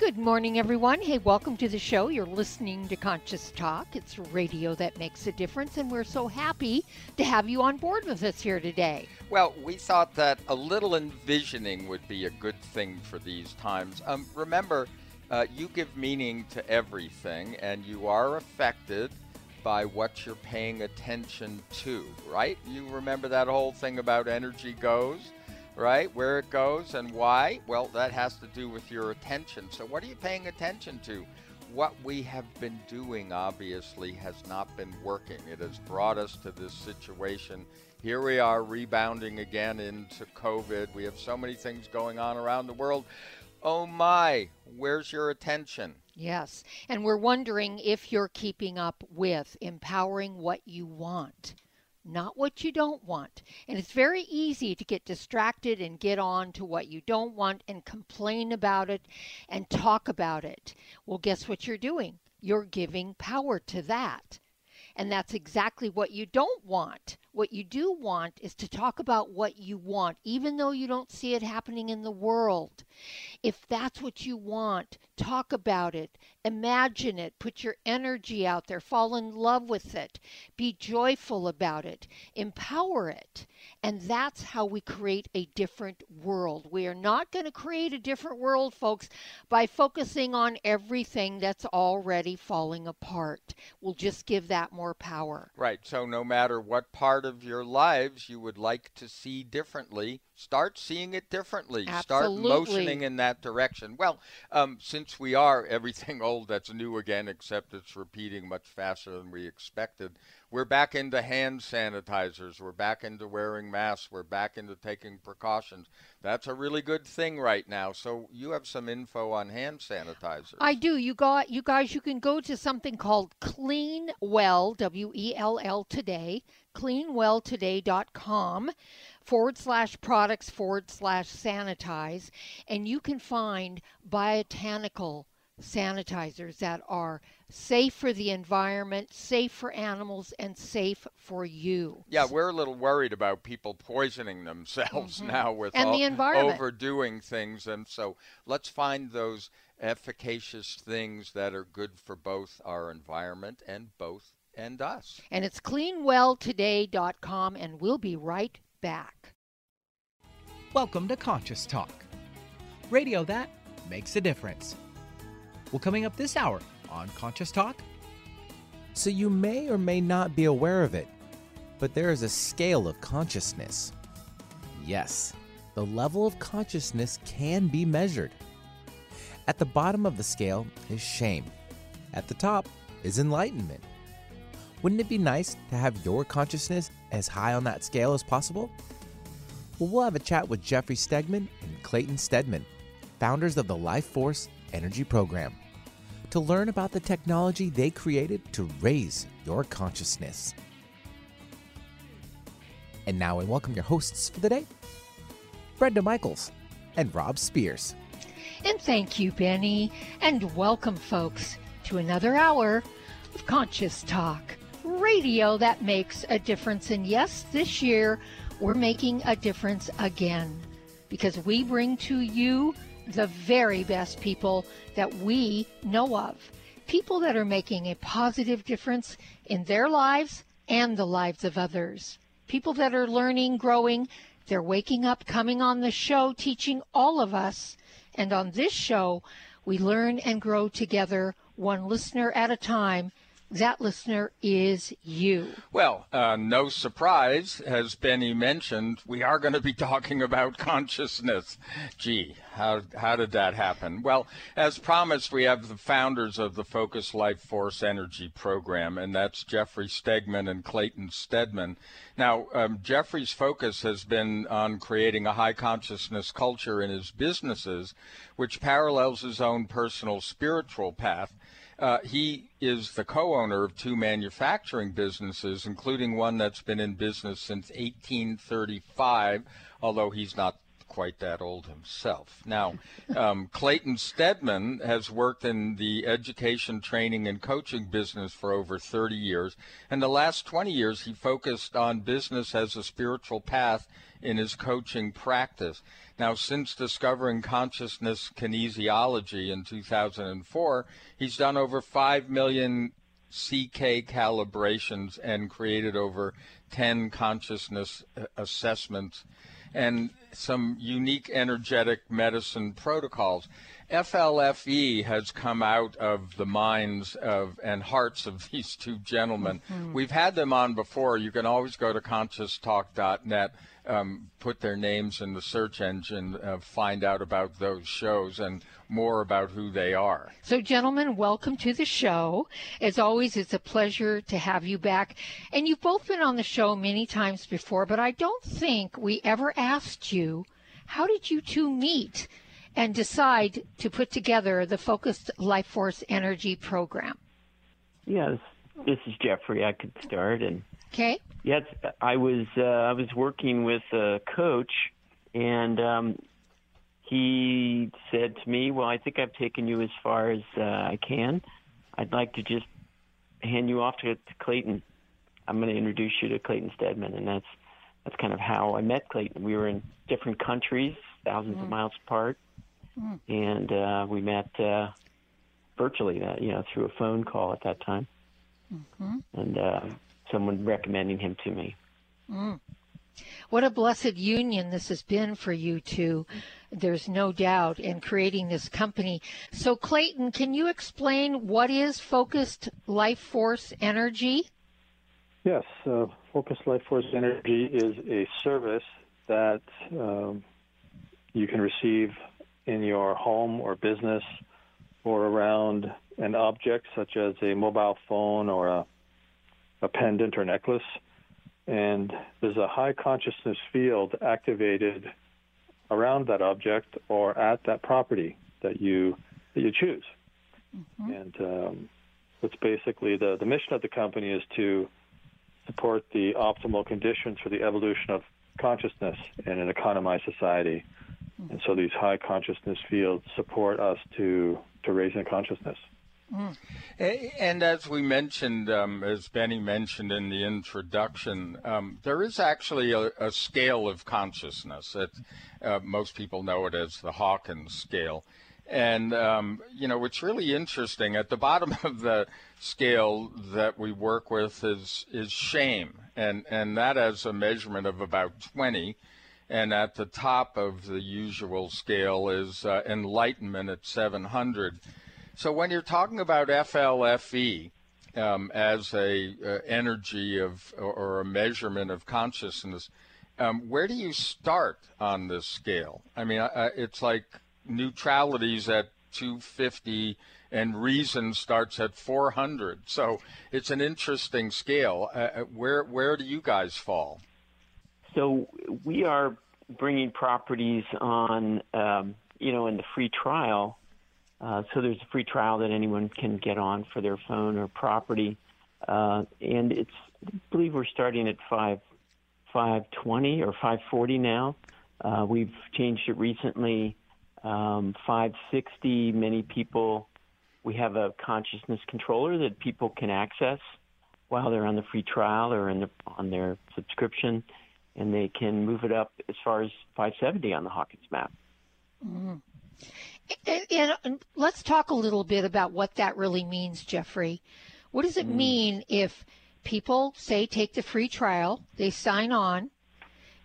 Good morning, everyone. Hey, welcome to the show. You're listening to Conscious Talk. It's radio that makes a difference, and we're so happy to have you on board with us here today. Well, we thought that a little envisioning would be a good thing for these times. Um, remember, uh, you give meaning to everything, and you are affected by what you're paying attention to, right? You remember that whole thing about energy goes? Right? Where it goes and why? Well, that has to do with your attention. So, what are you paying attention to? What we have been doing obviously has not been working. It has brought us to this situation. Here we are rebounding again into COVID. We have so many things going on around the world. Oh my, where's your attention? Yes, and we're wondering if you're keeping up with empowering what you want not what you don't want. And it's very easy to get distracted and get on to what you don't want and complain about it and talk about it. Well, guess what you're doing? You're giving power to that. And that's exactly what you don't want. What you do want is to talk about what you want, even though you don't see it happening in the world. If that's what you want, talk about it, imagine it, put your energy out there, fall in love with it, be joyful about it, empower it. And that's how we create a different world. We are not going to create a different world, folks, by focusing on everything that's already falling apart. We'll just give that more power. Right. So, no matter what part of your lives you would like to see differently, start seeing it differently. Absolutely. Start motioning in that direction. Well, um, since we are everything old that's new again, except it's repeating much faster than we expected, we're back into hand sanitizers. We're back into wearing masks. We're back into taking precautions. That's a really good thing right now. So you have some info on hand sanitizers. I do. You got you guys. You can go to something called clean well w-e-l-l today. Cleanwelltoday.com forward slash products forward slash sanitize, and you can find botanical sanitizers that are safe for the environment, safe for animals, and safe for you. Yeah, we're a little worried about people poisoning themselves mm-hmm. now with and all, the environment. overdoing things, and so let's find those efficacious things that are good for both our environment and both and us. And it's cleanwelltoday.com, and we'll be right back. Welcome to Conscious Talk, radio that makes a difference. Well, coming up this hour on Conscious Talk. So, you may or may not be aware of it, but there is a scale of consciousness. Yes, the level of consciousness can be measured. At the bottom of the scale is shame, at the top is enlightenment. Wouldn't it be nice to have your consciousness as high on that scale as possible? Well, we'll have a chat with Jeffrey Stegman and Clayton Stedmann, founders of the Life Force Energy Program, to learn about the technology they created to raise your consciousness. And now I welcome your hosts for the day, Brenda Michaels and Rob Spears. And thank you, Benny. And welcome, folks, to another hour of Conscious Talk, radio that makes a difference. And yes, this year we're making a difference again because we bring to you the very best people that we know of. People that are making a positive difference in their lives and the lives of others. People that are learning, growing, they're waking up, coming on the show, teaching all of us. And on this show, we learn and grow together, one listener at a time, that listener is you. Well, uh, no surprise, as Benny mentioned, we are going to be talking about consciousness. Gee, how, how did that happen? Well, as promised, we have the founders of the Focus Life Force Energy Program, and that's Jeffrey Stegman and Clayton Stedmann. Now, um, Jeffrey's focus has been on creating a high consciousness culture in his businesses, which parallels his own personal spiritual path. Uh, he is the co-owner of two manufacturing businesses, including one that's been in business since 1835, although he's not quite that old himself. Now, um, Clayton Stedmann has worked in the education, training, and coaching business for over 30 years. And the last 20 years, he focused on business as a spiritual path in his coaching practice. Now, since discovering consciousness kinesiology in 2004, he's done over 5 million CK calibrations and created over 10 consciousness uh, assessments and some unique energetic medicine protocols. FLFE has come out of the minds of and hearts of these two gentlemen. Mm-hmm. We've had them on before. You can always go to conscioustalk.net um, put their names in the search engine, uh, find out about those shows and more about who they are. So, gentlemen, welcome to the show. As always, it's a pleasure to have you back. And you've both been on the show many times before, but I don't think we ever asked you how did you two meet and decide to put together the Focused Life Force Energy program? Yes, this is Jeffrey. I could start and Okay. Yes, I was uh, I was working with a coach, and um, he said to me, "Well, I think I've taken you as far as uh, I can. I'd like to just hand you off to, to Clayton. I'm going to introduce you to Clayton Stedmann, and that's that's kind of how I met Clayton. We were in different countries, 1000s mm. of miles apart, mm. and uh, we met uh, virtually, uh, you know, through a phone call at that time. Mm-hmm. And uh, someone recommending him to me. Mm. What a blessed union this has been for you two. There's no doubt in creating this company. So, Clayton, can you explain what is Focused Life Force Energy? Yes, uh, Focused Life Force Energy is a service that um, you can receive in your home or business or around an object such as a mobile phone or a a pendant or necklace, and there's a high consciousness field activated around that object or at that property that you that you choose. Mm-hmm. And um, it's basically the the mission of the company is to support the optimal conditions for the evolution of consciousness in an economized society. Mm-hmm. And so these high consciousness fields support us to to raise in consciousness. Mm. And as we mentioned, um, as Benny mentioned in the introduction, um, there is actually a, a, scale of consciousness. That, uh, most people know it as the Hawkins scale. And, um, you know, what's really interesting at the bottom of the scale that we work with is, is shame. And, and that has a measurement of about 20. And at the top of the usual scale is uh, enlightenment at 700. So when you're talking about FLFE um, as a uh, energy of or, or, a measurement of consciousness, um, where do you start on this scale? I mean, uh, it's like neutrality's at 250 and reason starts at 400. So it's an interesting scale. Uh, uh, where where do you guys fall? So we are bringing properties on, um, you know, in the free trial uh, so there's a free trial that anyone can get on for their phone or property, uh, and it's I believe we're starting at five five twenty or five forty now. Uh, we've changed it recently. Um, 560. Many people. We have a consciousness controller that people can access while they're on the free trial or the, on their subscription, and they can move it up as far as 570 on the Hawkins map. Mm-hmm. And, and, let's talk a little bit about what that really means, Jeffrey. What does it mm. mean if people say take the free trial, they sign on,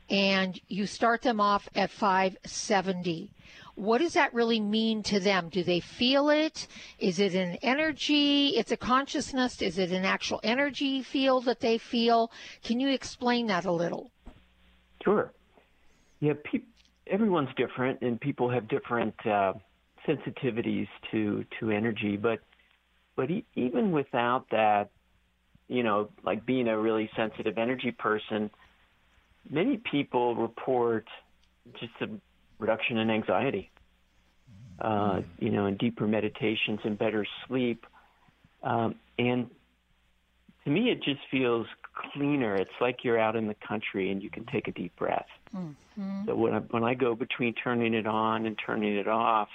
and you start them off at 570? What does that really mean to them? Do they feel it? Is it an energy? It's a consciousness. Is it an actual energy field that they feel? Can you explain that a little? Sure. Yeah, pe- everyone's different, and people have different uh, sensitivities to to energy, but but even without that, you know, like being a really sensitive energy person, many people report just a reduction in anxiety. Uh, you know, and deeper meditations and better sleep. Um, and to me, it just feels cleaner. It's like you're out in the country and you can take a deep breath. Mm-hmm. So when I, when I go between turning it on and turning it off,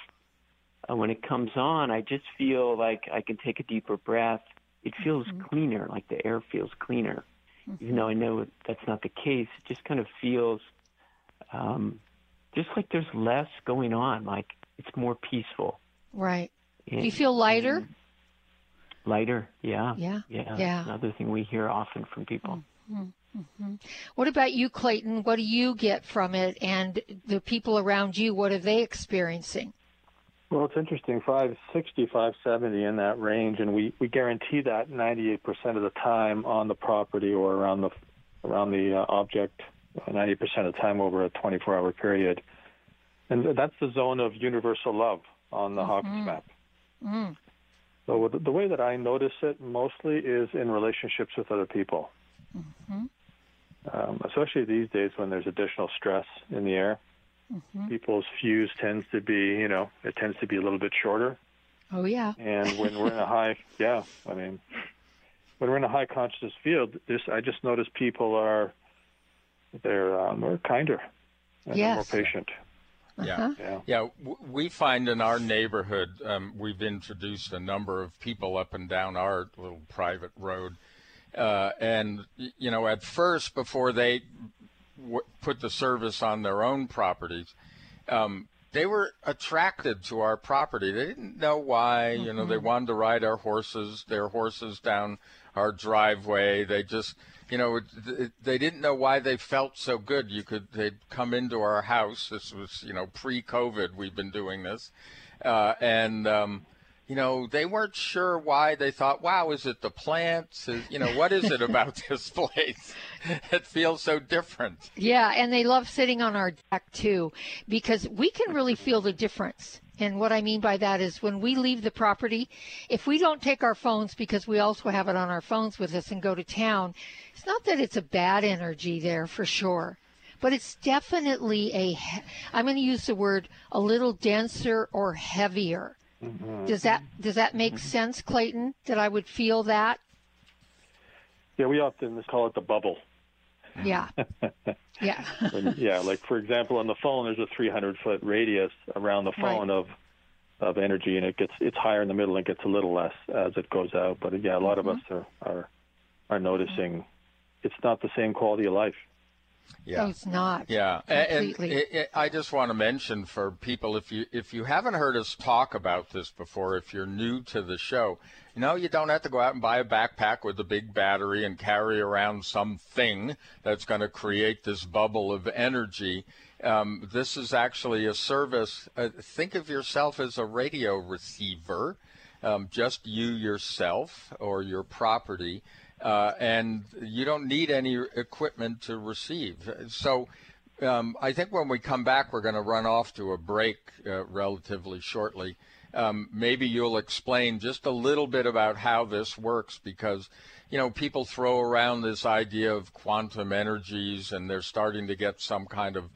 uh, when it comes on, I just feel like I can take a deeper breath. It feels mm-hmm. cleaner, like the air feels cleaner. Mm-hmm. Even though I know that's not the case, it just kind of feels um, just like there's less going on. Like it's more peaceful. Right. And, Do you feel lighter? Lighter, yeah. Yeah. Yeah. yeah. Another thing we hear often from people. Mm-hmm. Mm-hmm. What about you, Clayton? What do you get from it? And the people around you, what are they experiencing? Well, it's interesting, 560, 570 in that range, and we, we guarantee that 98% of the time on the property or around the around the uh, object, 90% of the time over a 24-hour period. And that's the zone of universal love on the mm-hmm. Hawkins map. Mm. So the, the way that I notice it mostly is in relationships with other people, mm-hmm. um, especially these days when there's additional stress in the air. Mm-hmm. People's fuse tends to be, you know, it tends to be a little bit shorter. Oh yeah. And when we're in a high, yeah, I mean, when we're in a high consciousness field, this I just notice people are they're um, more kinder and yes. more patient. Yeah, uh-huh. yeah. yeah. We find in our neighborhood, um, we've introduced a number of people up and down our little private road, uh, and you know, at first, before they w- put the service on their own properties, um, they were attracted to our property. They didn't know why. Mm-hmm. You know, they mm-hmm. wanted to ride our horses, their horses down our driveway. They just, you know, they didn't know why they felt so good. You could, they'd come into our house. This was, you know, pre-COVID. We've been doing this, uh, and um, you know, they weren't sure why. They thought, wow, is it the plants? Is, you know, what is it about this place? it feels so different. Yeah, and they love sitting on our deck too, because we can really feel the difference. And what I mean by that is when we leave the property, if we don't take our phones because we also have it on our phones with us and go to town, it's not that it's a bad energy there for sure but it's definitely a i'm going to use the word a little denser or heavier Mm-hmm. Does that does that make mm-hmm. sense, Clayton? That I would feel that? Yeah, we often call it the bubble. Yeah. yeah. yeah, like for example, on the phone, there's a 300 foot radius around the phone right. of of energy, and it gets it's higher in the middle and gets a little less as it goes out. But yeah, a lot mm-hmm. of us are are are noticing it's not the same quality of life. Yeah, no, it's not. Yeah, completely. and, I just want to mention for people if you if you haven't heard us talk about this before, if you're new to the show, you know you don't have to go out and buy a backpack with a big battery and carry around something that's going to create this bubble of energy. Um, this is actually a service. Uh, think of yourself as a radio receiver, um, just you yourself or your property uh, and you don't need any equipment to receive. So um, I think when we come back, we're going to run off to a break uh, relatively shortly. Um, maybe you'll explain just a little bit about how this works because you know people throw around this idea of quantum energies and they're starting to get some kind of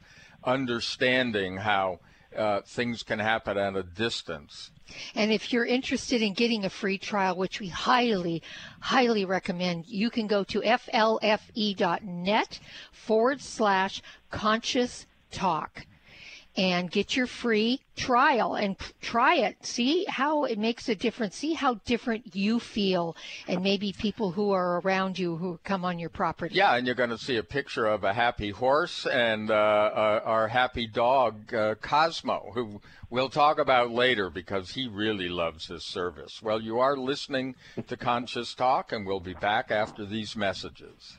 understanding how uh, things can happen at a distance. And if you're interested in getting a free trial, which we highly, highly recommend, you can go to flfe.net forward slash conscious talk and get your free trial and try it. See how it makes a difference. See how different you feel, and maybe people who are around you who come on your property. Yeah, and you're going to see a picture of a happy horse and uh, uh, our happy dog, uh, Cosmo, who we'll talk about later because he really loves his service. Well, you are listening to Conscious Talk, and we'll be back after these messages.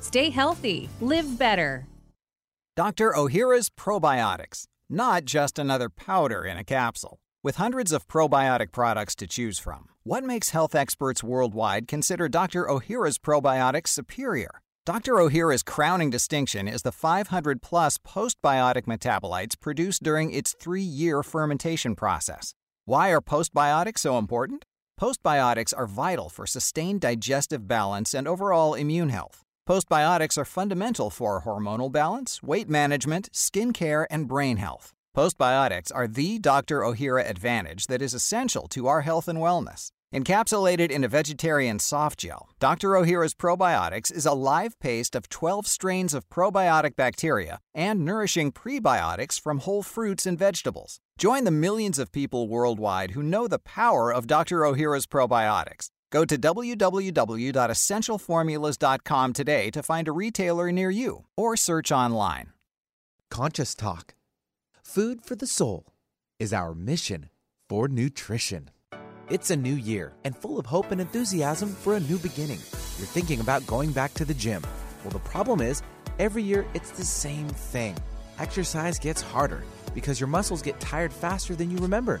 Stay healthy, live better. Dr. Ohhira's Probiotics, not just another powder in a capsule. With hundreds of probiotic products to choose from, what makes health experts worldwide consider Dr. Ohhira's probiotics superior? Dr. Ohhira's crowning distinction is the 500 plus postbiotic metabolites produced during its three year fermentation process. Why are postbiotics so important? Postbiotics are vital for sustained digestive balance and overall immune health. Postbiotics are fundamental for hormonal balance, weight management, skin care, and brain health. Postbiotics are the Dr. Ohhira advantage that is essential to our health and wellness. Encapsulated in a vegetarian soft gel, Dr. Ohhira's Probiotics is a live paste of 12 strains of probiotic bacteria and nourishing prebiotics from whole fruits and vegetables. Join the millions of people worldwide who know the power of Dr. Ohhira's probiotics. Go to www.essentialformulas.com today to find a retailer near you or search online. Conscious Talk. Food for the soul is our mission for nutrition. It's a new year and full of hope and enthusiasm for a new beginning. You're thinking about going back to the gym. Well, the problem is, every year it's the same thing. Exercise gets harder because your muscles get tired faster than you remember.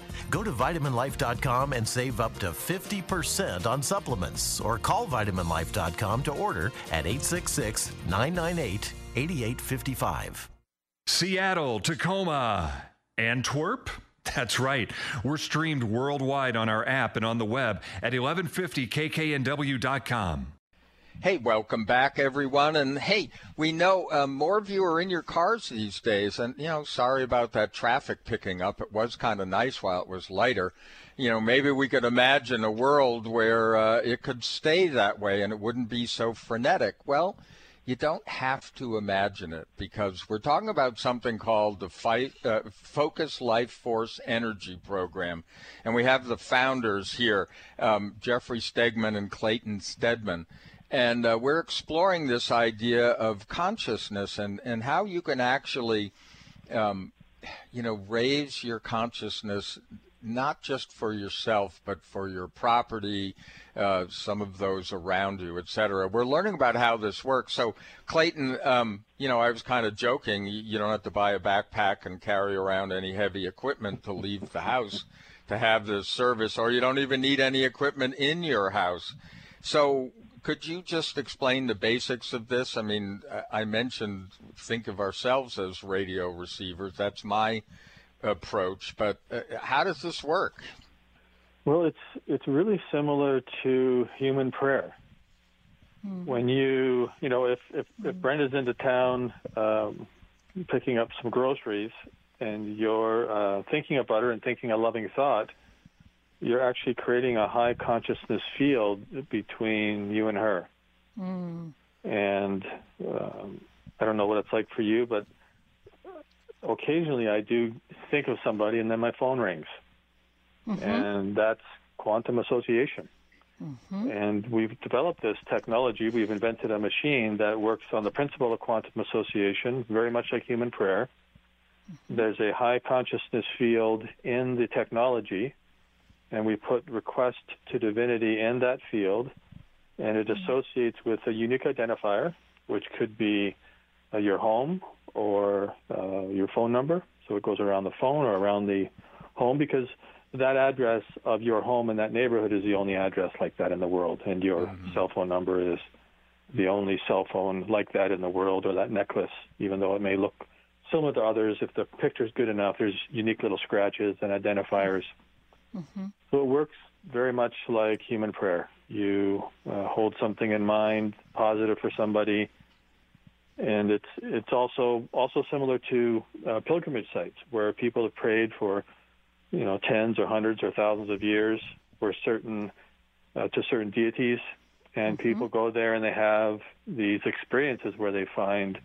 Go to vitaminlife.com and save up to 50% on supplements or call vitaminlife.com to order at 866 998 8855. Seattle, Tacoma, Antwerp. That's right. We're streamed worldwide on our app and on the web at 1150kknw.com. Hey, welcome back, everyone. And hey, we know uh, more of you are in your cars these days. And, you know, sorry about that traffic picking up. It was kind of nice while it was lighter. You know, maybe we could imagine a world where uh, it could stay that way and it wouldn't be so frenetic. Well, you don't have to imagine it because we're talking about something called the Fight, uh, Focus Life Force Energy Program. And we have the founders here, um, Jeffrey Stegman and Clayton Stedmann. And uh, we're exploring this idea of consciousness and, and how you can actually, um, you know, raise your consciousness not just for yourself, but for your property, uh, some of those around you, et cetera. We're learning about how this works. So, Clayton, um, you know, I was kind of joking. You don't have to buy a backpack and carry around any heavy equipment to leave the house to have this service, or you don't even need any equipment in your house. So, could you just explain the basics of this? I mean, I mentioned think of ourselves as radio receivers. That's my approach. But uh, how does this work? Well, it's it's really similar to human prayer. Mm-hmm. When you you know if if, if Brenda's into town um, picking up some groceries and you're uh, thinking about her and thinking a loving thought, you're actually creating a high consciousness field between you and her. Mm. And um, I don't know what it's like for you, but occasionally I do think of somebody and then my phone rings. Mm-hmm. And that's quantum association. Mm-hmm. And we've developed this technology. We've invented a machine that works on the principle of quantum association, very much like human prayer. Mm-hmm. There's a high consciousness field in the technology, and we put request to divinity in that field, and it mm-hmm. associates with a unique identifier, which could be uh, your home or uh, your phone number. So it goes around the phone or around the home because that address of your home in that neighborhood is the only address like that in the world, and your mm-hmm. cell phone number is the only cell phone like that in the world, or that necklace, even though it may look similar to others. If the picture is good enough, there's unique little scratches and identifiers. Mm-hmm. So it works very much like human prayer. You uh, hold something in mind, positive for somebody, and it's it's also also similar to uh, pilgrimage sites where people have prayed for you know tens or hundreds or thousands of years for certain uh, to certain deities, and mm-hmm. people go there and they have these experiences where they find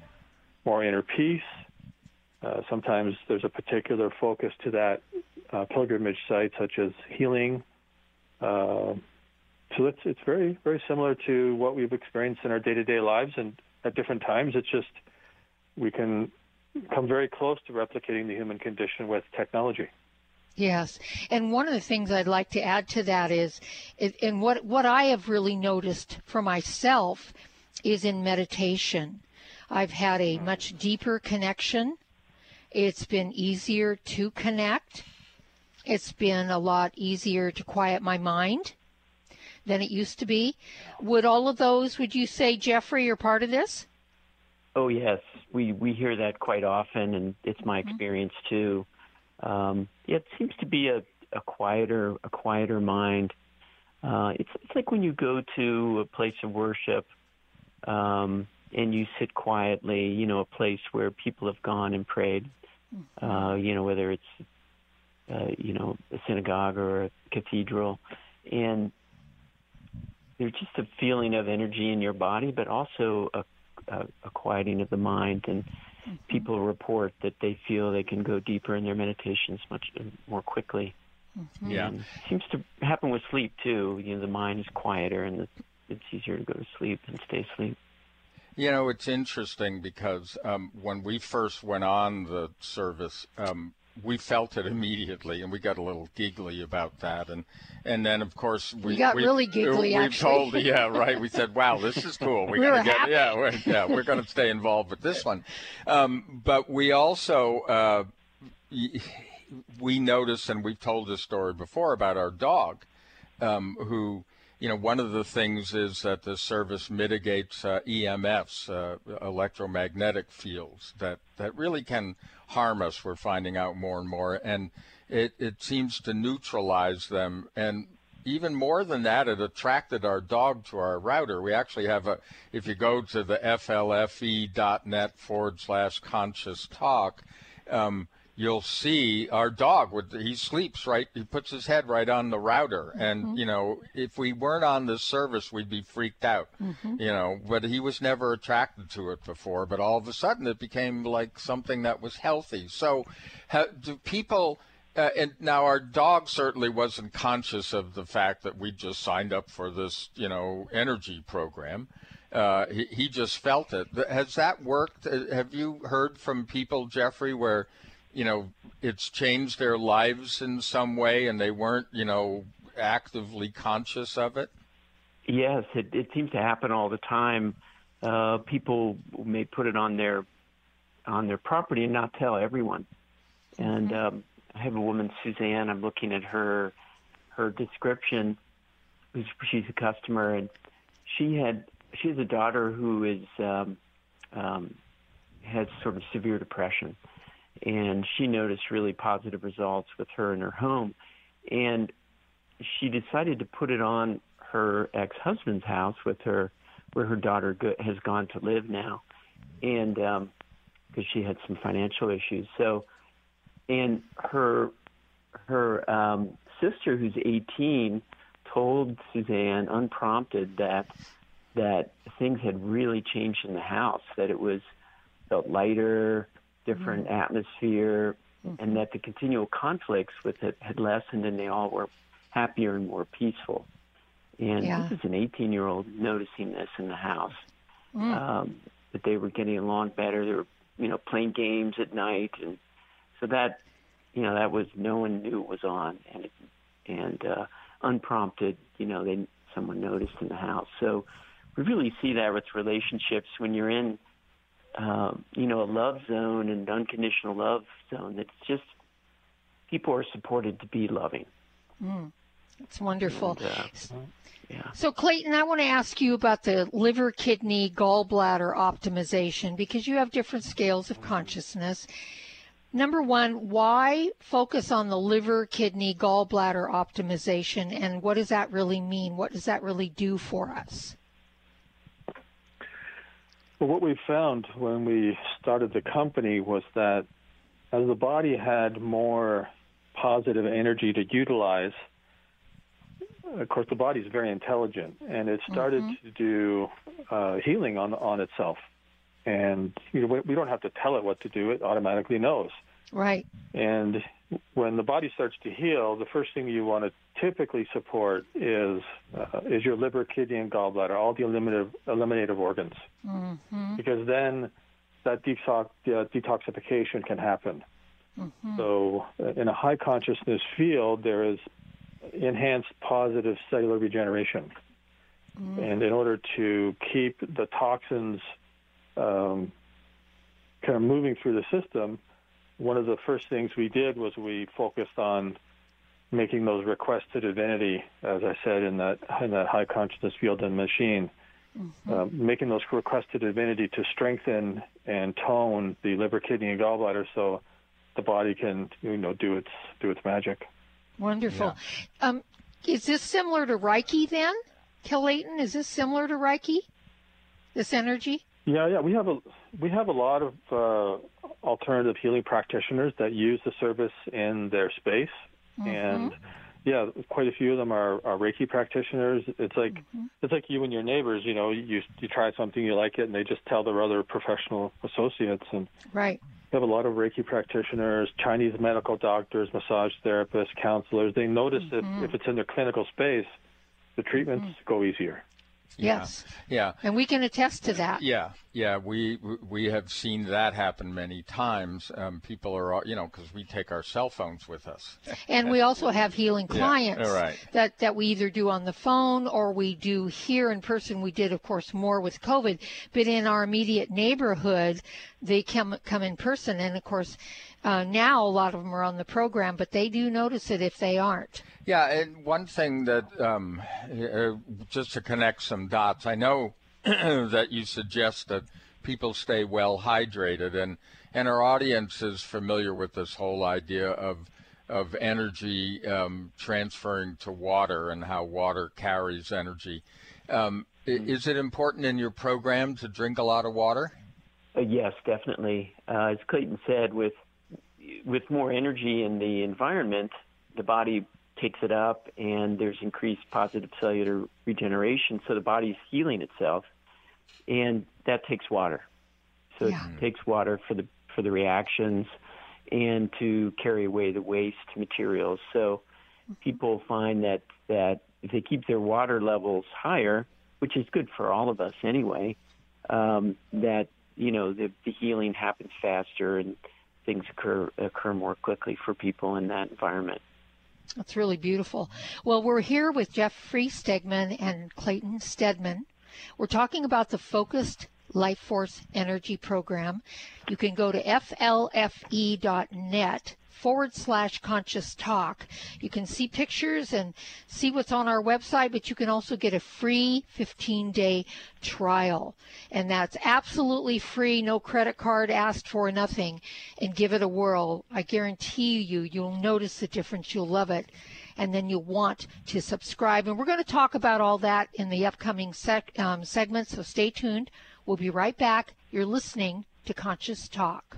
more inner peace. Uh, sometimes there's a particular focus to that uh, pilgrimage sites such as healing. Uh, so it's it's very very similar to what we've experienced in our day to day lives, and at different times, it's just we can come very close to replicating the human condition with technology. Yes, and one of the things I'd like to add to that is, and what what I have really noticed for myself is in meditation, I've had a much deeper connection. It's been easier to connect. It's been a lot easier to quiet my mind than it used to be. Would all of those, would you say, Jeffrey, are part of this? Oh yes, we we hear that quite often, and it's my mm-hmm. experience too. Um, it seems to be a, a quieter a quieter mind. Uh, it's it's like when you go to a place of worship um, and you sit quietly. You know, a place where people have gone and prayed. Mm-hmm. Uh, you know, whether it's uh, you know a synagogue or a cathedral, and there's just a feeling of energy in your body, but also a, a, a quieting of the mind and Mm-hmm. people report that they feel they can go deeper in their meditations much more quickly. Mm-hmm. Yeah, and seems to happen with sleep too. You know, the mind is quieter and it's easier to go to sleep and stay asleep. You know, it's interesting because um, when we first went on the service, um, we felt it immediately, and we got a little giggly about that. And and then of course we, we got we, really giggly. We actually. told, yeah, right. We said, "Wow, this is cool. We, we to get, yeah, we're, yeah, we're going to stay involved with this one." Um, but we also uh, we noticed, and we've told this story before about our dog, um, who you know, one of the things is that the service mitigates uh, EMFs, uh, electromagnetic fields, that, that really can harm us. We're finding out more and more. And it, it seems to neutralize them. And even more than that, it attracted our dog to our router. We actually have a, if you go to the flfe.net forward slash conscious talk, um, you'll see our dog would he sleeps right he puts his head right on the router and mm-hmm. you know if we weren't on this service we'd be freaked out mm-hmm. you know but he was never attracted to it before but all of a sudden it became like something that was healthy so do people uh, and now our dog certainly wasn't conscious of the fact that we just signed up for this you know energy program uh, he, he just felt it. Has that worked? Uh, have you heard from people, Jeffrey, where you know, it's changed their lives in some way and they weren't, you know, actively conscious of it? Yes, it, it seems to happen all the time. Uh, people may put it on their on their property and not tell everyone. And mm-hmm. um, I have a woman, Suzanne. I'm looking at her her description. She's a customer, and she had she has a daughter who is um, um, has sort of severe depression, and she noticed really positive results with her in her home, and she decided to put it on her ex-husband's house with her, where her daughter go, has gone to live now, and because um, she had some financial issues, so and her her um, sister, who's 18, told Suzanne unprompted that that things had really changed in the house, that it was felt lighter, different mm-hmm. atmosphere, mm-hmm. and that the continual conflicts with it had lessened, and they all were happier and more peaceful. And yeah. this is an 18 year old noticing this in the house. Mm. Um, that they were getting along better. They were, you know, playing games at night, and so that, you know, that was no one knew it was on, and and uh, unprompted, you know, they someone noticed in the house. So we really see that with relationships when you're in, uh, you know, a love zone and unconditional love zone. It's just people are supported to be loving. Mm. It's wonderful. And, uh, yeah. So, Clayton, I want to ask you about the liver, kidney, gallbladder optimization because you have different scales of consciousness. Number one, why focus on the liver, kidney, gallbladder optimization, and what does that really mean? What does that really do for us? Well, what we found when we started the company was that as the body had more positive energy to utilize, of course, the body is very intelligent, and it started mm-hmm. to do uh, healing on on itself. And you know, we don't have to tell it what to do; it automatically knows. Right. And when the body starts to heal, the first thing you want to typically support is uh, is your liver, kidney, and gallbladder, all the eliminative eliminative organs, mm-hmm. because then that detox, uh, detoxification can happen. Mm-hmm. So, uh, in a high consciousness field, there is enhanced positive cellular regeneration. Mm. And in order to keep the toxins um, kind of moving through the system, one of the first things we did was we focused on making those requests to divinity, as I said in that in that high consciousness field and machine, mm-hmm. uh, making those requests to divinity to strengthen and tone the liver, kidney, and gallbladder, so the body can you know do its do its magic. Wonderful. Yeah. Um, is this similar to Reiki then, Clayton? Is this similar to Reiki? This energy? Yeah, yeah. We have a we have a lot of uh, alternative healing practitioners that use the service in their space, mm-hmm. and yeah, quite a few of them are, are Reiki practitioners. It's like mm-hmm. it's like you and your neighbors. You know, you you try something, you like it, and they just tell their other professional associates. And right, we have a lot of Reiki practitioners, Chinese medical doctors, massage therapists, counselors. They notice mm-hmm. if, if it's in their clinical space, the treatments mm-hmm. go easier. Yes. Yeah. And we can attest to that. Yeah. Yeah. We we have seen that happen many times. Um, people are, you know, because we take our cell phones with us. And we also have healing clients yeah, right. that that we either do on the phone or we do here in person. We did, of course, more with COVID, but in our immediate neighborhood, they come come in person, and of course, uh, now a lot of them are on the program, but they do notice it if they aren't. Yeah, and one thing that um, uh, just to connect some dots, I know that you suggest that people stay well hydrated, and and our audience is familiar with this whole idea of of energy um, transferring to water and how water carries energy. Um, mm-hmm. Is it important in your program to drink a lot of water? Uh, yes, definitely. Uh, as Clayton said, with with more energy in the environment, the body takes it up, and there's increased positive cellular regeneration. So the body's healing itself, and that takes water. So yeah. it takes water for the for the reactions and to carry away the waste materials. So people find that that if they keep their water levels higher, which is good for all of us anyway, um, that you know the, the healing happens faster and things occur occur more quickly for people in that environment. That's really beautiful. Well, we're here with Jeffrey Stegman and Clayton Stedmann. We're talking about the focused Life Force Energy Program. You can go to flfe.net forward slash conscious talk. You can see pictures and see what's on our website, but you can also get a free 15 day trial. And that's absolutely free, no credit card asked for, nothing. And give it a whirl. I guarantee you, you'll notice the difference. You'll love it. And then you'll want to subscribe. And we're going to talk about all that in the upcoming sec- um, segments, so stay tuned. We'll be right back. You're listening to Conscious Talk.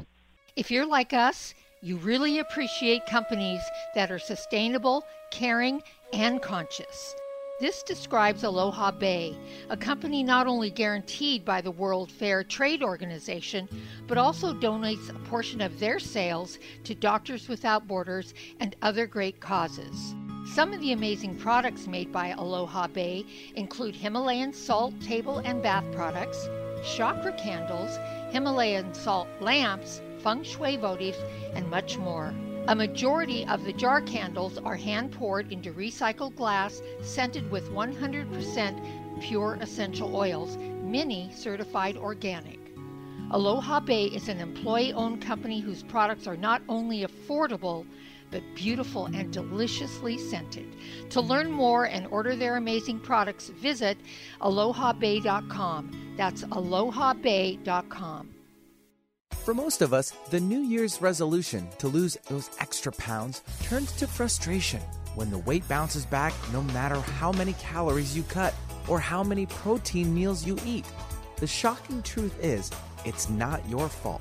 If you're like us, you really appreciate companies that are sustainable, caring, and conscious. This describes Aloha Bay, a company not only guaranteed by the World Fair Trade Organization, but also donates a portion of their sales to Doctors Without Borders and other great causes. Some of the amazing products made by Aloha Bay include Himalayan salt table and bath products, chakra candles, Himalayan salt lamps, feng shui votives, and much more. A majority of the jar candles are hand poured into recycled glass, scented with 100% pure essential oils, many certified organic. Aloha Bay is an employee owned company whose products are not only affordable, but beautiful and deliciously scented. To learn more and order their amazing products, visit alohabay.com. That's alohabay.com. For most of us, the New Year's resolution to lose those extra pounds turns to frustration when the weight bounces back no matter how many calories you cut or how many protein meals you eat. The shocking truth is, it's not your fault.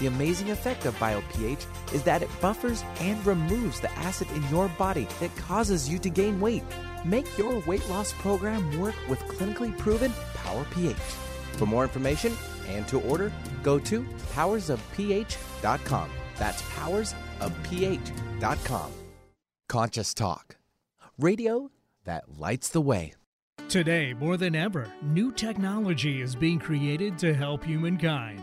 The amazing effect of BioPH is that it buffers and removes the acid in your body that causes you to gain weight. Make your weight loss program work with clinically proven Power pH. For more information and to order, go to powersofph.com. That's powersofph.com. Conscious Talk. Radio that lights the way. Today, more than ever, new technology is being created to help humankind.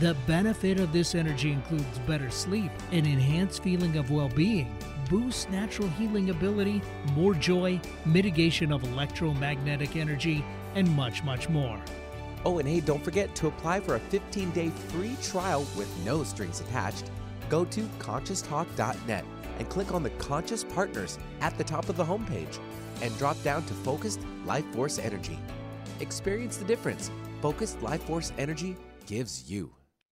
The benefit of this energy includes better sleep, an enhanced feeling of well being, boosts natural healing ability, more joy, mitigation of electromagnetic energy, and much, much more. Oh, and hey, don't forget to apply for a 15 day free trial with no strings attached. Go to conscioustalk.net and click on the Conscious Partners at the top of the homepage and drop down to Focused Life Force Energy. Experience the difference Focused Life Force Energy gives you.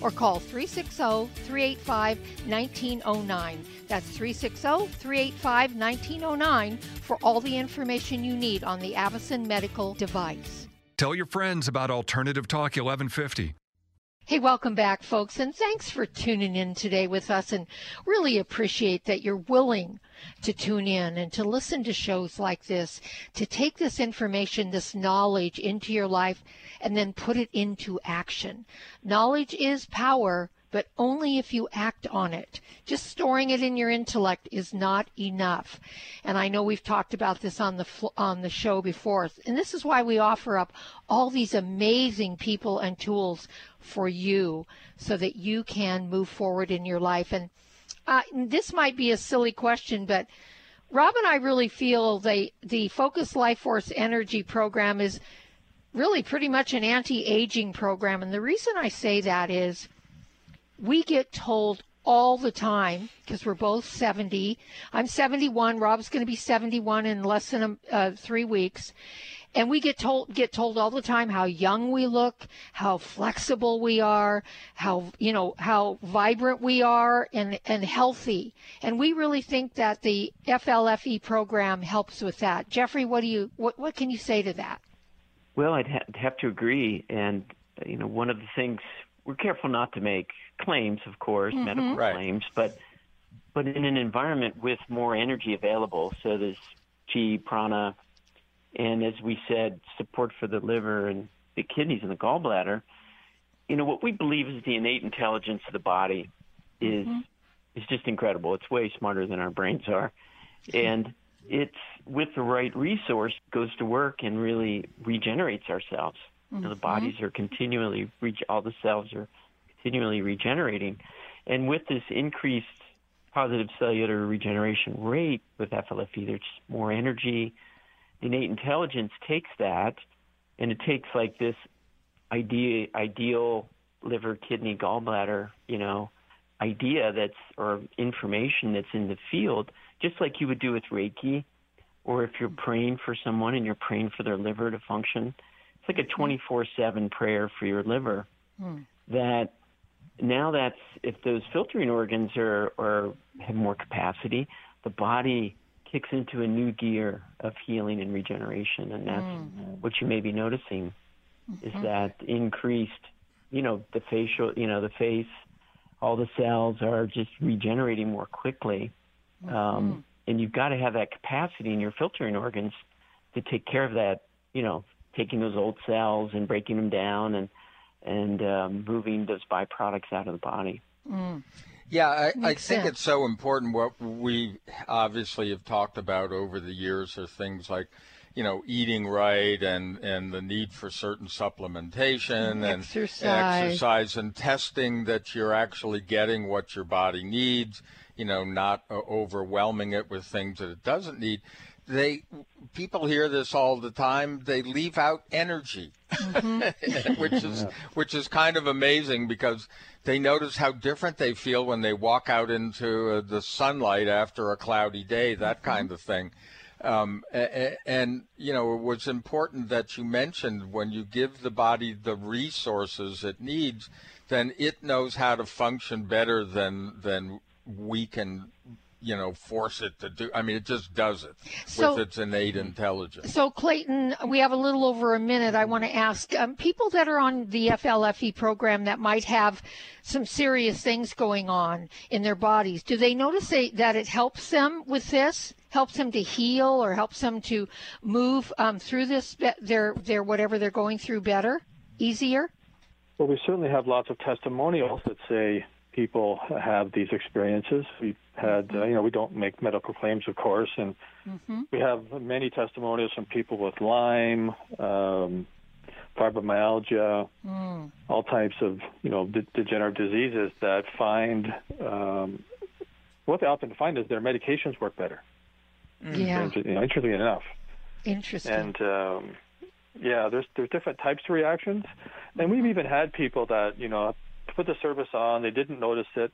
or call 360 385 1909. That's 360 385 1909 for all the information you need on the Avacen medical device. Tell your friends about Alternative Talk 1150. Hey, welcome back, folks, and thanks for tuning in today with us. And really appreciate that you're willing to tune in and to listen to shows like this, to take this information, this knowledge into your life, and then put it into action. Knowledge is power. but only if you act on it. Just storing it in your intellect is not enough. And I know we've talked about this on the on the show before. And this is why we offer up all these amazing people and tools for you so that you can move forward in your life. And uh, this might be a silly question, but Rob and I really feel the the Focus Life Force Energy program is really pretty much an anti-aging program, and the reason I say that is we get told all the time because we're both 70. I'm 71. Rob's going to be 71 in less than uh, three weeks and we get told get told all the time how young we look, how flexible we are, how you know how vibrant we are and and healthy. And we really think that the FLFE program helps with that. Jeffrey, what do you what what can you say to that? Well, I'd ha- have to agree, and you know one of the things we're careful not to make claims, of course, mm-hmm. medical right. claims, but but in an environment with more energy available, so there's chi, prana, and as we said, support for the liver and the kidneys and the gallbladder. You know what we believe is the innate intelligence of the body is mm-hmm. is just incredible. It's way smarter than our brains are, and it's with the right resource goes to work and really regenerates ourselves. Mm-hmm. You know, the mm-hmm. bodies are continually all the cells are continually regenerating, and with this increased positive cellular regeneration rate with FLFE, there's more energy, innate intelligence takes that and it takes like this idea, ideal liver, kidney, gallbladder, you know, idea that's or information that's in the field, just like you would do with Reiki, or if you're praying for someone and you're praying for their liver to function. It's like a 24/7 prayer for your liver. Hmm. That now that's if those filtering organs are or have more capacity, the body kicks into a new gear of healing and regeneration, and that's mm-hmm. what you may be noticing mm-hmm. is that increased, you know, the facial, you know, the face, all the cells are just regenerating more quickly, mm-hmm. um, and you've got to have that capacity in your filtering organs to take care of that, you know, taking those old cells and breaking them down and and um, moving those byproducts out of the body. Mm. Yeah, I, I think sense. it's so important. What we obviously have talked about over the years are things like, you know, eating right and, and the need for certain supplementation and exercise. exercise and testing that you're actually getting what your body needs, you know, not uh, overwhelming it with things that it doesn't need they people hear this all the time they leave out energy mm-hmm. which is which is kind of amazing because they notice how different they feel when they walk out into uh, the sunlight after a cloudy day that mm-hmm. kind of thing um, and, and you know it was important that you mentioned when you give the body the resources it needs then it knows how to function better than than we can you know, force it to do. I mean, it just does it so, with its innate intelligence. So, Clayton, we have a little over a minute. I want to ask um, people that are on the FLFE program that might have some serious things going on in their bodies. Do they notice they, that it helps them with this? Helps them to heal or helps them to move um, through this, their, their whatever they're going through better, easier? Well, we certainly have lots of testimonials that say people have these experiences. We've had, uh, you know, we don't make medical claims, of course, and mm-hmm. we have many testimonials from people with Lyme, um, fibromyalgia, mm. all types of, you know, de- degenerative diseases that find um, what they often find is their medications work better. Mm. Yeah. you know, interestingly enough. Interesting. And um, yeah, there's there's different types of reactions, and we've even had people that you know put the service on. They didn't notice it,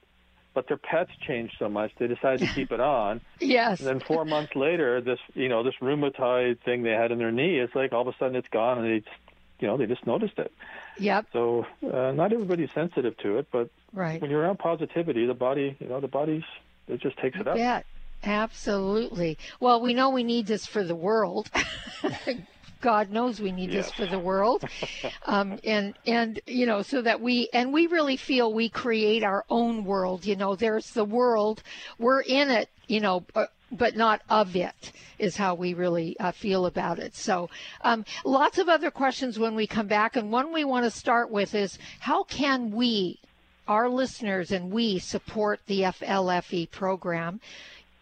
but their pets changed so much they decided to keep it on. yes. And then four months later, this you know this rheumatoid thing they had in their knee, it's like all of a sudden it's gone, and they just, you know they just noticed it. Yep. So uh, not everybody's sensitive to it, but right. when you're around positivity, the body, you know, the body's it just takes it up. Yeah. Absolutely. Well, we know we need this for the world. God knows we need yes. this for the world, um, and and you know so that we and we really feel we create our own world. You know, there's the world, we're in it. You know. Uh, but not of it is how we really uh, feel about it. So, um, lots of other questions when we come back, and one we want to start with is how can we our listeners and we support the FLFE program.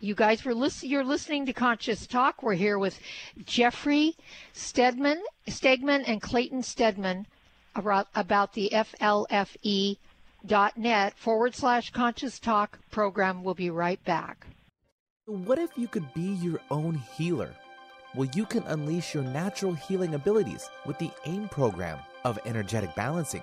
You guys were you're listening to Conscious Talk. We're here with Jeffrey Stedman, Stegman and Clayton Stedmann about, about the FLFE.net forward slash conscious talk program. We'll be right back. What if you could be your own healer? Well, you can unleash your natural healing abilities with the AIM program of energetic balancing.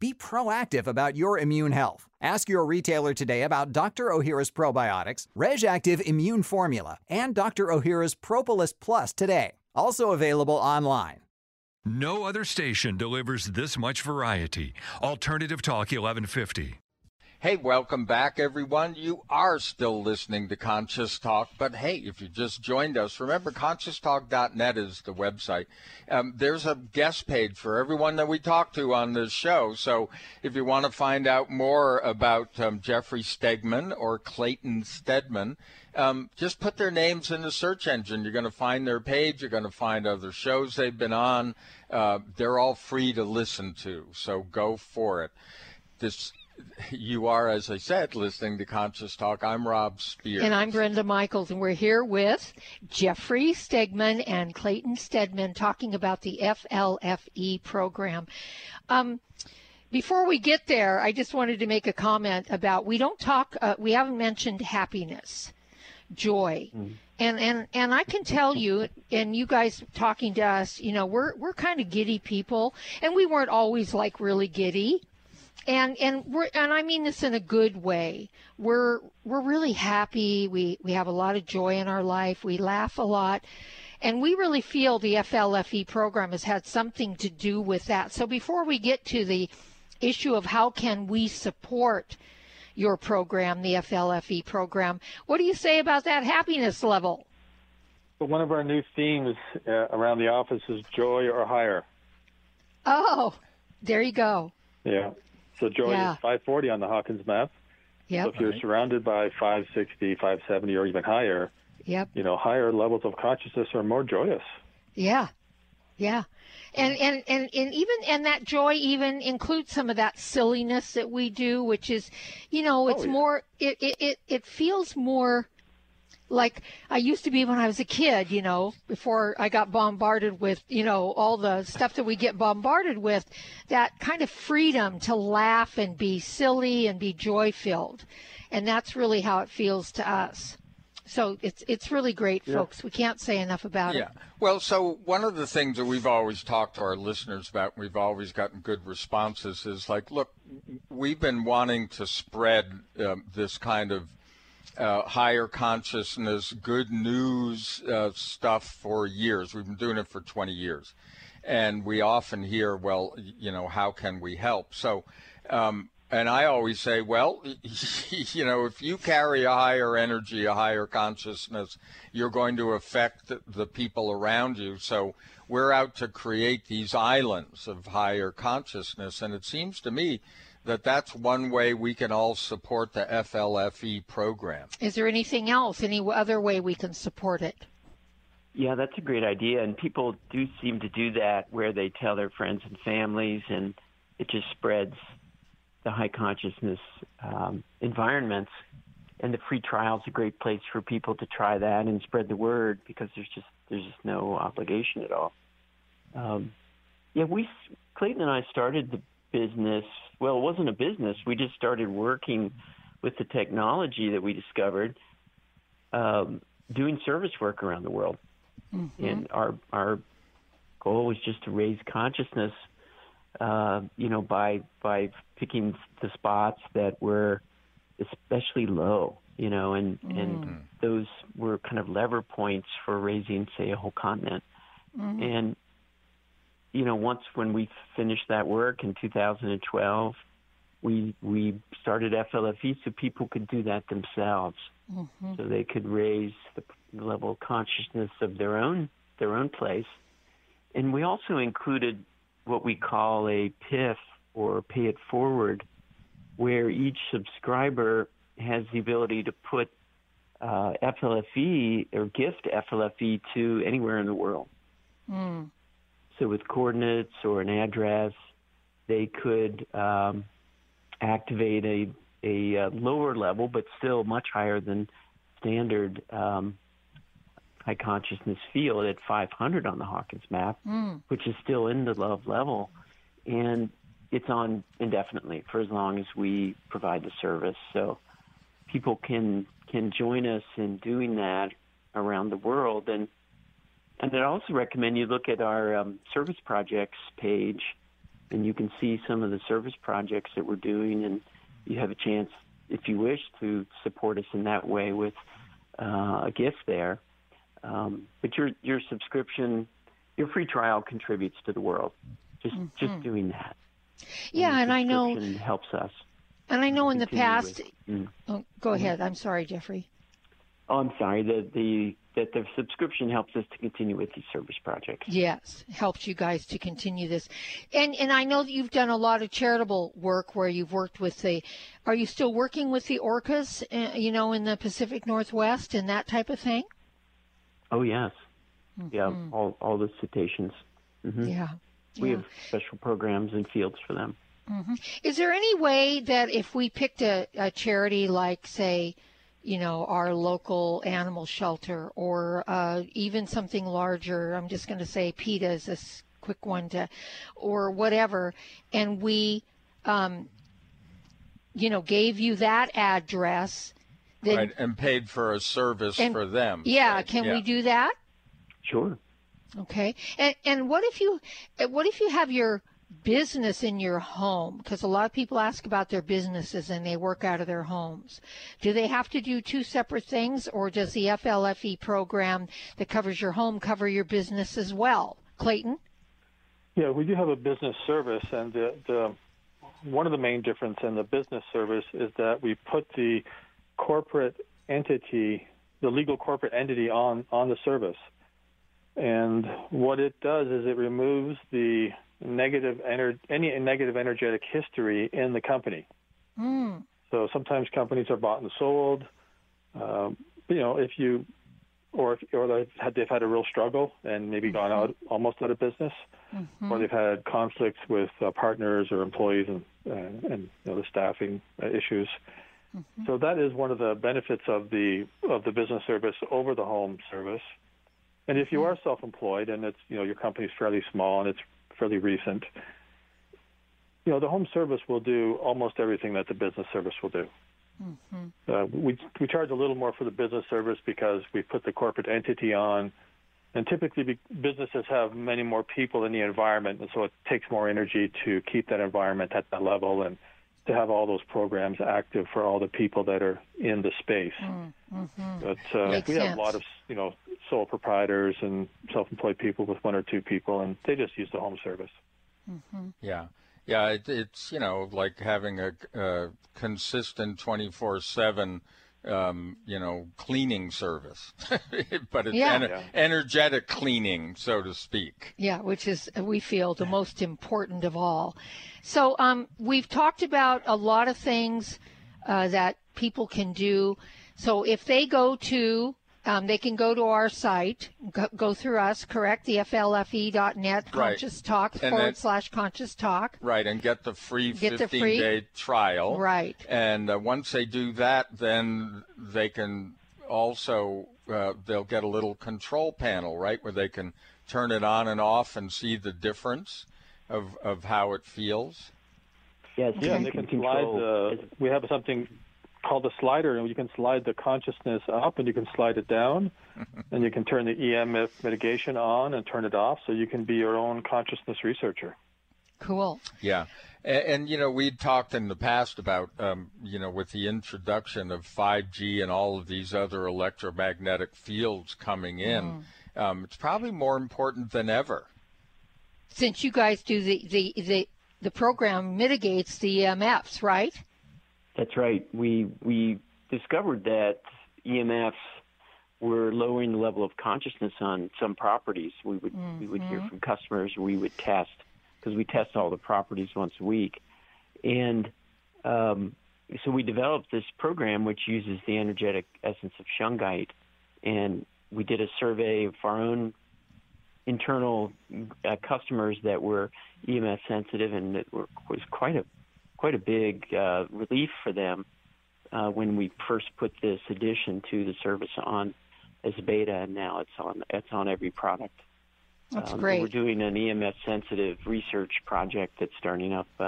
Be proactive about your immune health. Ask your retailer today about Dr. Ohhira's probiotics, Reg'Activ Immune Formula, and Dr. Ohhira's Propolis Plus today. Also available online. No other station delivers this much variety. Alternative Talk 1150. Hey, welcome back, everyone. You are still listening to Conscious Talk, but hey, if you just joined us, remember conscioustalk.net is the website. Um, there's a guest page for everyone that we talk to on this show. So if you want to find out more about um, Jeffrey Stegman or Clayton Stedmann, um, just put their names in the search engine. You're going to find their page. You're going to find other shows they've been on. Uh, they're all free to listen to. So go for it. This you are, as I said, listening to Conscious Talk. I'm Rob Spears. And I'm Brenda Michaels, and we're here with Jeffrey Stegman and Clayton Stedmann talking about the FLFE program. Um, before we get there, I just wanted to make a comment about we don't talk, uh, we haven't mentioned happiness, joy. Mm. And, and and I can tell you, and you guys talking to us, you know, we're we're kind of giddy people, and we weren't always like really giddy and and we're and I mean this in a good way. We're we're really happy. We we have a lot of joy in our life. We laugh a lot. And we really feel the FLFE program has had something to do with that. So before we get to the issue of how can we support your program, the FLFE program, what do you say about that happiness level? Well, one of our new themes uh, around the office is joy or higher. Oh, there you go. Yeah. So joy yeah. is 540 on the Hawkins map. Yep. So if you're surrounded by 560, 570, or even higher, yep. you know, higher levels of consciousness are more joyous. Yeah. Yeah. And, and, and, and even, and that joy even includes some of that silliness that we do, which is, you know, it's oh, yeah. more, it, it, it, it feels more, like I used to be when I was a kid, you know, before I got bombarded with, you know, all the stuff that we get bombarded with, that kind of freedom to laugh and be silly and be joy filled. And that's really how it feels to us. So it's it's really great, yeah. folks. We can't say enough about yeah. it. Yeah. Well, so one of the things that we've always talked to our listeners about, and we've always gotten good responses, is like, look, we've been wanting to spread um, this kind of uh, higher consciousness, good news uh, stuff for years. We've been doing it for 20 years. And we often hear, well, you know, how can we help? So um, And I always say, well, you know, if you carry a higher energy, a higher consciousness, you're going to affect the people around you. So we're out to create these islands of higher consciousness. And it seems to me that that's one way we can all support the FLFE program. Is there anything else, any other way we can support it? Yeah, that's a great idea. And people do seem to do that where they tell their friends and families, and it just spreads the high consciousness um, environments. And the free trial is a great place for people to try that and spread the word because there's just there's just no obligation at all. Um, yeah, we Clayton and I started the business. Well, it wasn't a business. We just started working with the technology that we discovered, um, doing service work around the world. Mm-hmm. And our our goal was just to raise consciousness, uh, you know, by by picking the spots that were especially low, you know, and mm. and those were kind of lever points for raising, say, a whole continent. Mm-hmm. And you know, once when we finished that work in 2012, we we started FLFE so people could do that themselves, mm-hmm. so they could raise the level of consciousness of their own their own place, and we also included what we call a PIF or Pay It Forward, where each subscriber has the ability to put uh, FLFE or gift FLFE to anywhere in the world. Mm. So with coordinates or an address, they could um, activate a a uh, lower level, but still much higher than standard um, high consciousness field at 500 on the Hawkins map, mm. which is still in the love level, and it's on indefinitely for as long as we provide the service. So people can can join us in doing that around the world, and and I'd also recommend you look at our um, service projects page, and you can see some of the service projects that we're doing, and you have a chance, if you wish, to support us in that way with uh, a gift there. Um, but your your subscription, your free trial contributes to the world. Just mm-hmm. just doing that. Yeah, and, and I know helps us. And I know in the past. With, mm. oh, go mm-hmm. ahead. I'm sorry, Jeffrey. Oh, I'm sorry. The the that the subscription helps us to continue with these service projects. Yes, helps you guys to continue this. And and I know that you've done a lot of charitable work where you've worked with the Are you still working with the orcas, uh, you know, in the Pacific Northwest and that type of thing? Oh, yes. Mm-hmm. Yeah, all all the cetaceans. Mm-hmm. Yeah. We yeah. have special programs and fields for them. Mm-hmm. Is there any way that if we picked a, a charity like, say, you know, our local animal shelter or uh, even something larger. I'm just going to say PETA is a quick one to, or whatever, and we, um, you know, gave you that address. Then, right, and paid for a service and, for them. Yeah, right? can yeah. we do that? Sure. Okay, and and what if you, what if you have your business in your home because a lot of people ask about their businesses and they work out of their homes. Do they have to do two separate things or does the FLFE program that covers your home cover your business as well? Clayton? Yeah, we do have a business service and the, the one of the main difference in the business service is that we put the corporate entity, the legal corporate entity on on the service. And what it does is it removes the negative ener- any negative energetic history in the company. Mm. So sometimes companies are bought and sold. Um, you know, if you or if, or they've had, they've had a real struggle and maybe mm-hmm. gone out almost out of business, mm-hmm. or they've had conflicts with uh, partners or employees and and, and you know, the staffing uh, issues. Mm-hmm. So that is one of the benefits of the of the business service over the home service. And if you mm-hmm. are self-employed and it's you know your company's fairly small and it's fairly recent. You know, the home service will do almost everything that the business service will do. Mm-hmm. Uh, we we charge a little more for the business service because we put the corporate entity on, and typically be, businesses have many more people in the environment, and so it takes more energy to keep that environment at that level and to have all those programs active for all the people that are in the space. Mm-hmm. But uh, we sense. have a lot of you know sole proprietors and self-employed people with one or two people, and they just use the home service. Mm-hmm. Yeah. Yeah, it, it's you know like having a, a consistent 24/7 um, you know, cleaning service, but it's Yeah. ener- Yeah. energetic cleaning, so to speak. Yeah, which is we feel the most important of all. So um, we've talked about a lot of things uh, that people can do. So if they go to, um, they can go to our site, go, go through us, correct? The flfe.net Right. conscious talk And forward then- slash conscious talk. Right, and get the free Get the 15 free- day trial. Right. And uh, once they do that, then they can also, uh, they'll get a little control panel, right, where they can turn it on and off and see the difference of, of how it feels. Yes, Yeah, you they can can slide. control. The, we have something called a slider, and you can slide the consciousness up, and you can slide it down, and you can turn the EMF mitigation on and turn it off, so you can be your own consciousness researcher. Cool. Yeah. And, and, you know, we'd talked in the past about, um, you know, with the introduction of 5G and all of these other electromagnetic fields coming in, um, it's probably more important than ever. Since you guys do the the the, the program mitigates the EMFs, right? That's right. We we discovered that EMFs were lowering the level of consciousness on some properties. We would we would hear Mhm. from customers. We would test because we test all the properties once a week, and um, so we developed this program which uses the energetic essence of shungite, and we did a survey of our own internal uh, customers that were EMF sensitive, and it were, was quite a quite a big uh, relief for them uh, when we first put this addition to the service on as beta, and now it's on it's on every product. That's Um, great. We're doing an EMF sensitive research project that's starting up uh,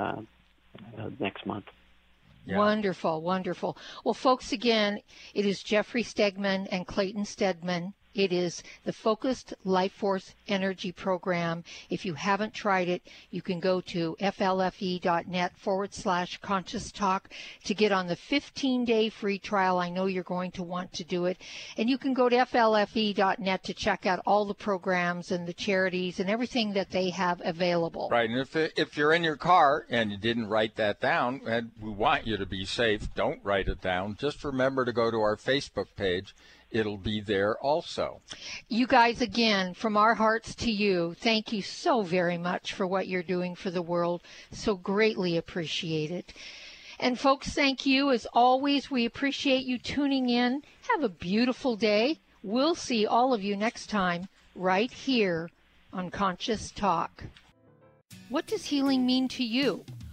uh, next month. Wonderful, wonderful. Well, folks, again, it is Jeffrey Stegman and Clayton Stedmann. It is the Focused Life Force Energy Program. If you haven't tried it, you can go to flfe.net forward slash conscious talk to get on the 15 day free trial. I know you're going to want to do it. And you can go to flfe.net to check out all the programs and the charities and everything that they have available. Right, and if if you're in your car and you didn't write that down, and we want you to be safe, don't write it down. Just remember to go to our Facebook page. It'll be there also. You guys, again, from our hearts to you, thank you so very much for what you're doing for the world. So greatly appreciate it. And folks, thank you. As always, we appreciate you tuning in. Have a beautiful day. We'll see all of you next time right here on Conscious Talk. What does healing mean to you?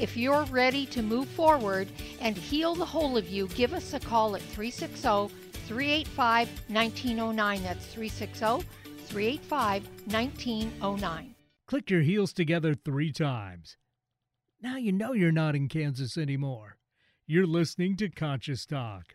If you're ready to move forward and heal the whole of you, give us a call at 360 385 1909. That's 360 385 1909. Click your heels together three times. Now you know you're not in Kansas anymore. You're listening to Conscious Talk.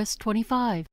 Twist 25.